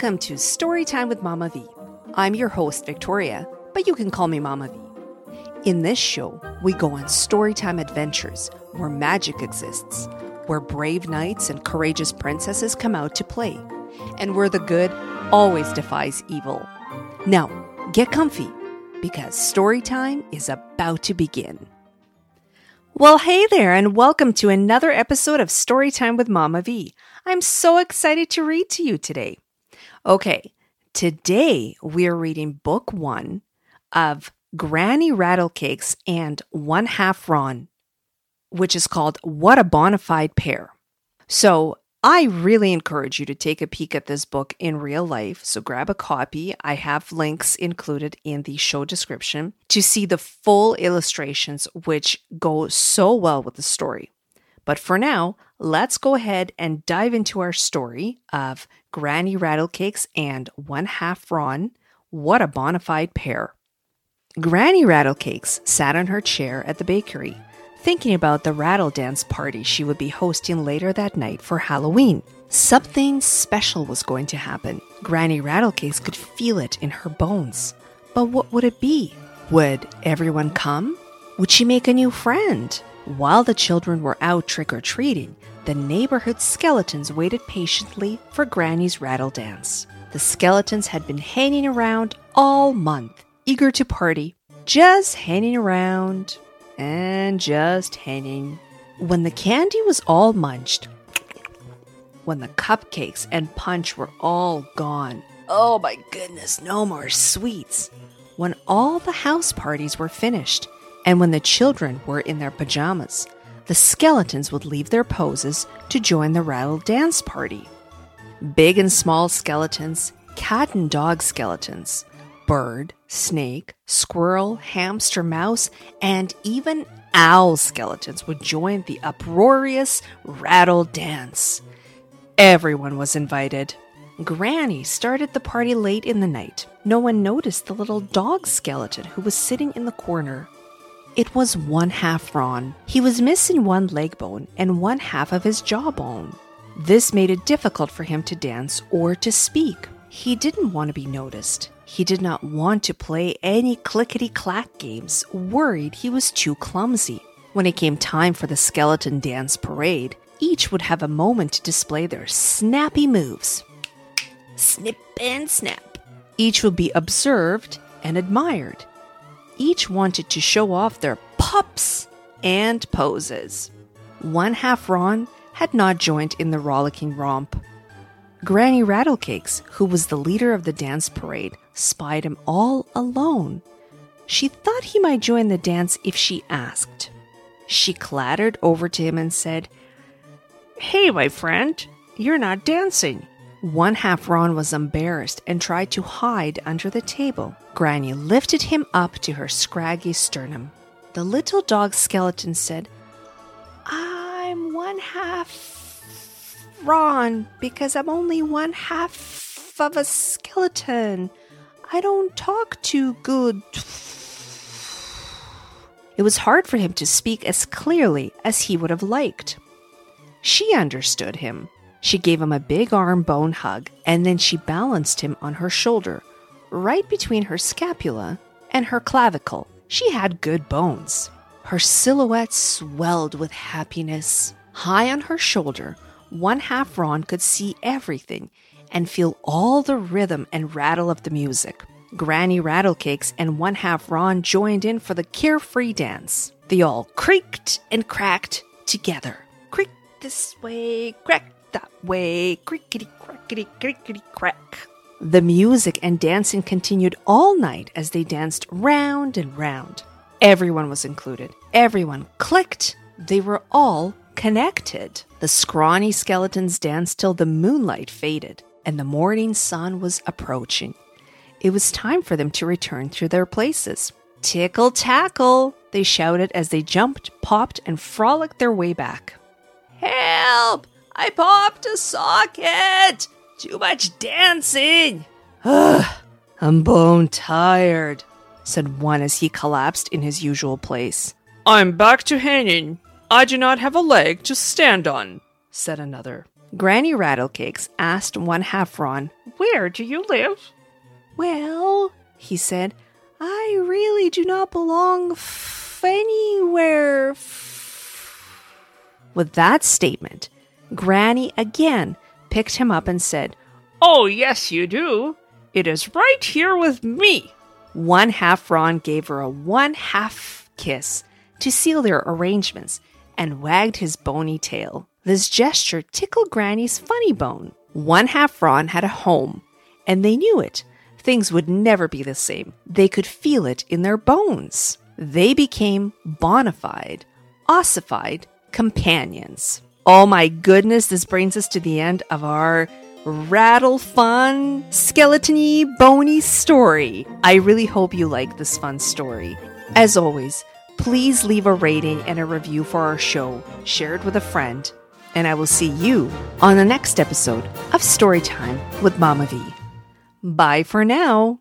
Welcome to Storytime with Mama V. I'm your host, Victoria, but you can call me Mama V. In this show, we go on storytime adventures where magic exists, where brave knights and courageous princesses come out to play, and where the good always defies evil. Now, get comfy because storytime is about to begin. Well, hey there, and welcome to another episode of Storytime with Mama V. I'm so excited to read to you today. Okay, today we're reading book one of Granny Rattlecakes and One Half Ron, which is called What a Bonafide Pair. So, I really encourage you to take a peek at this book in real life. So grab a copy. I have links included in the show description to see the full illustrations, which go so well with the story. But for now, let's go ahead and dive into our story of Granny Rattlecakes and One Half Ron. What a bona fide pair. Granny Rattlecakes sat on her chair at the bakery thinking about the rattle dance party she would be hosting later that night for Halloween. Something special was going to happen. Granny Rattlecakes could feel it in her bones. But what would it be? Would everyone come? Would she make a new friend? While the children were out trick or treating, the neighborhood skeletons waited patiently for Granny's rattle dance. The skeletons had been hanging around all month, eager to party, just hanging around, and just hanging. When the candy was all munched, when the cupcakes and punch were all gone, oh my goodness, no more sweets. When all the house parties were finished, and when the children were in their pajamas, the skeletons would leave their poses to join the rattle dance party. Big and small skeletons, cat and dog skeletons, bird, snake, squirrel, hamster, mouse, and even owl skeletons would join the uproarious rattle dance. Everyone was invited. Granny started the party late in the night. No one noticed the little dog skeleton who was sitting in the corner. It was one half Ron. He was missing one leg bone and one half of his jawbone. This made it difficult for him to dance or to speak. He didn't want to be noticed. He did not want to play any clickety clack games, worried he was too clumsy. When it came time for the skeleton dance parade, each would have a moment to display their snappy moves. Snip and snap. Each would be observed and admired. Each wanted to show off their pups and poses. One half Ron had not joined in the rollicking romp. Granny Rattlecakes, who was the leader of the dance parade, spied him all alone. She thought he might join the dance if she asked. She clattered over to him and said, Hey, my friend, you're not dancing. One half Ron was embarrassed and tried to hide under the table. Granny lifted him up to her scraggy sternum. The little dog skeleton said, I'm one half Ron because I'm only one half of a skeleton. I don't talk too good. It was hard for him to speak as clearly as he would have liked. She understood him. She gave him a big arm bone hug and then she balanced him on her shoulder, right between her scapula and her clavicle. She had good bones. Her silhouette swelled with happiness. High on her shoulder one half Ron could see everything and feel all the rhythm and rattle of the music. Granny Rattlecakes and one half Ron joined in for the carefree dance. They all creaked and cracked together. Creak this way, crack that way, crickety crackety crickety crack. The music and dancing continued all night as they danced round and round. Everyone was included. Everyone clicked. They were all connected. The scrawny skeletons danced till the moonlight faded and the morning sun was approaching. It was time for them to return to their places. Tickle tackle, they shouted as they jumped, popped, and frolicked their way back. Help! I popped a socket! Too much dancing! Ugh, I'm bone tired, said one as he collapsed in his usual place. I'm back to hanging, I do not have a leg to stand on, said another. Granny Rattlecakes asked one half Ron, Where do you live? Well, he said, I really do not belong f- anywhere. F-. With that statement, Granny again picked him up and said, Oh, yes, you do. It is right here with me. One half Ron gave her a one half kiss to seal their arrangements and wagged his bony tail. This gesture tickled Granny's funny bone. One half Ron had a home, and they knew it. Things would never be the same. They could feel it in their bones. They became bona fide, ossified companions. Oh my goodness, this brings us to the end of our rattle fun, skeletony, bony story. I really hope you like this fun story. As always, please leave a rating and a review for our show, share it with a friend, and I will see you on the next episode of Storytime with Mama V. Bye for now.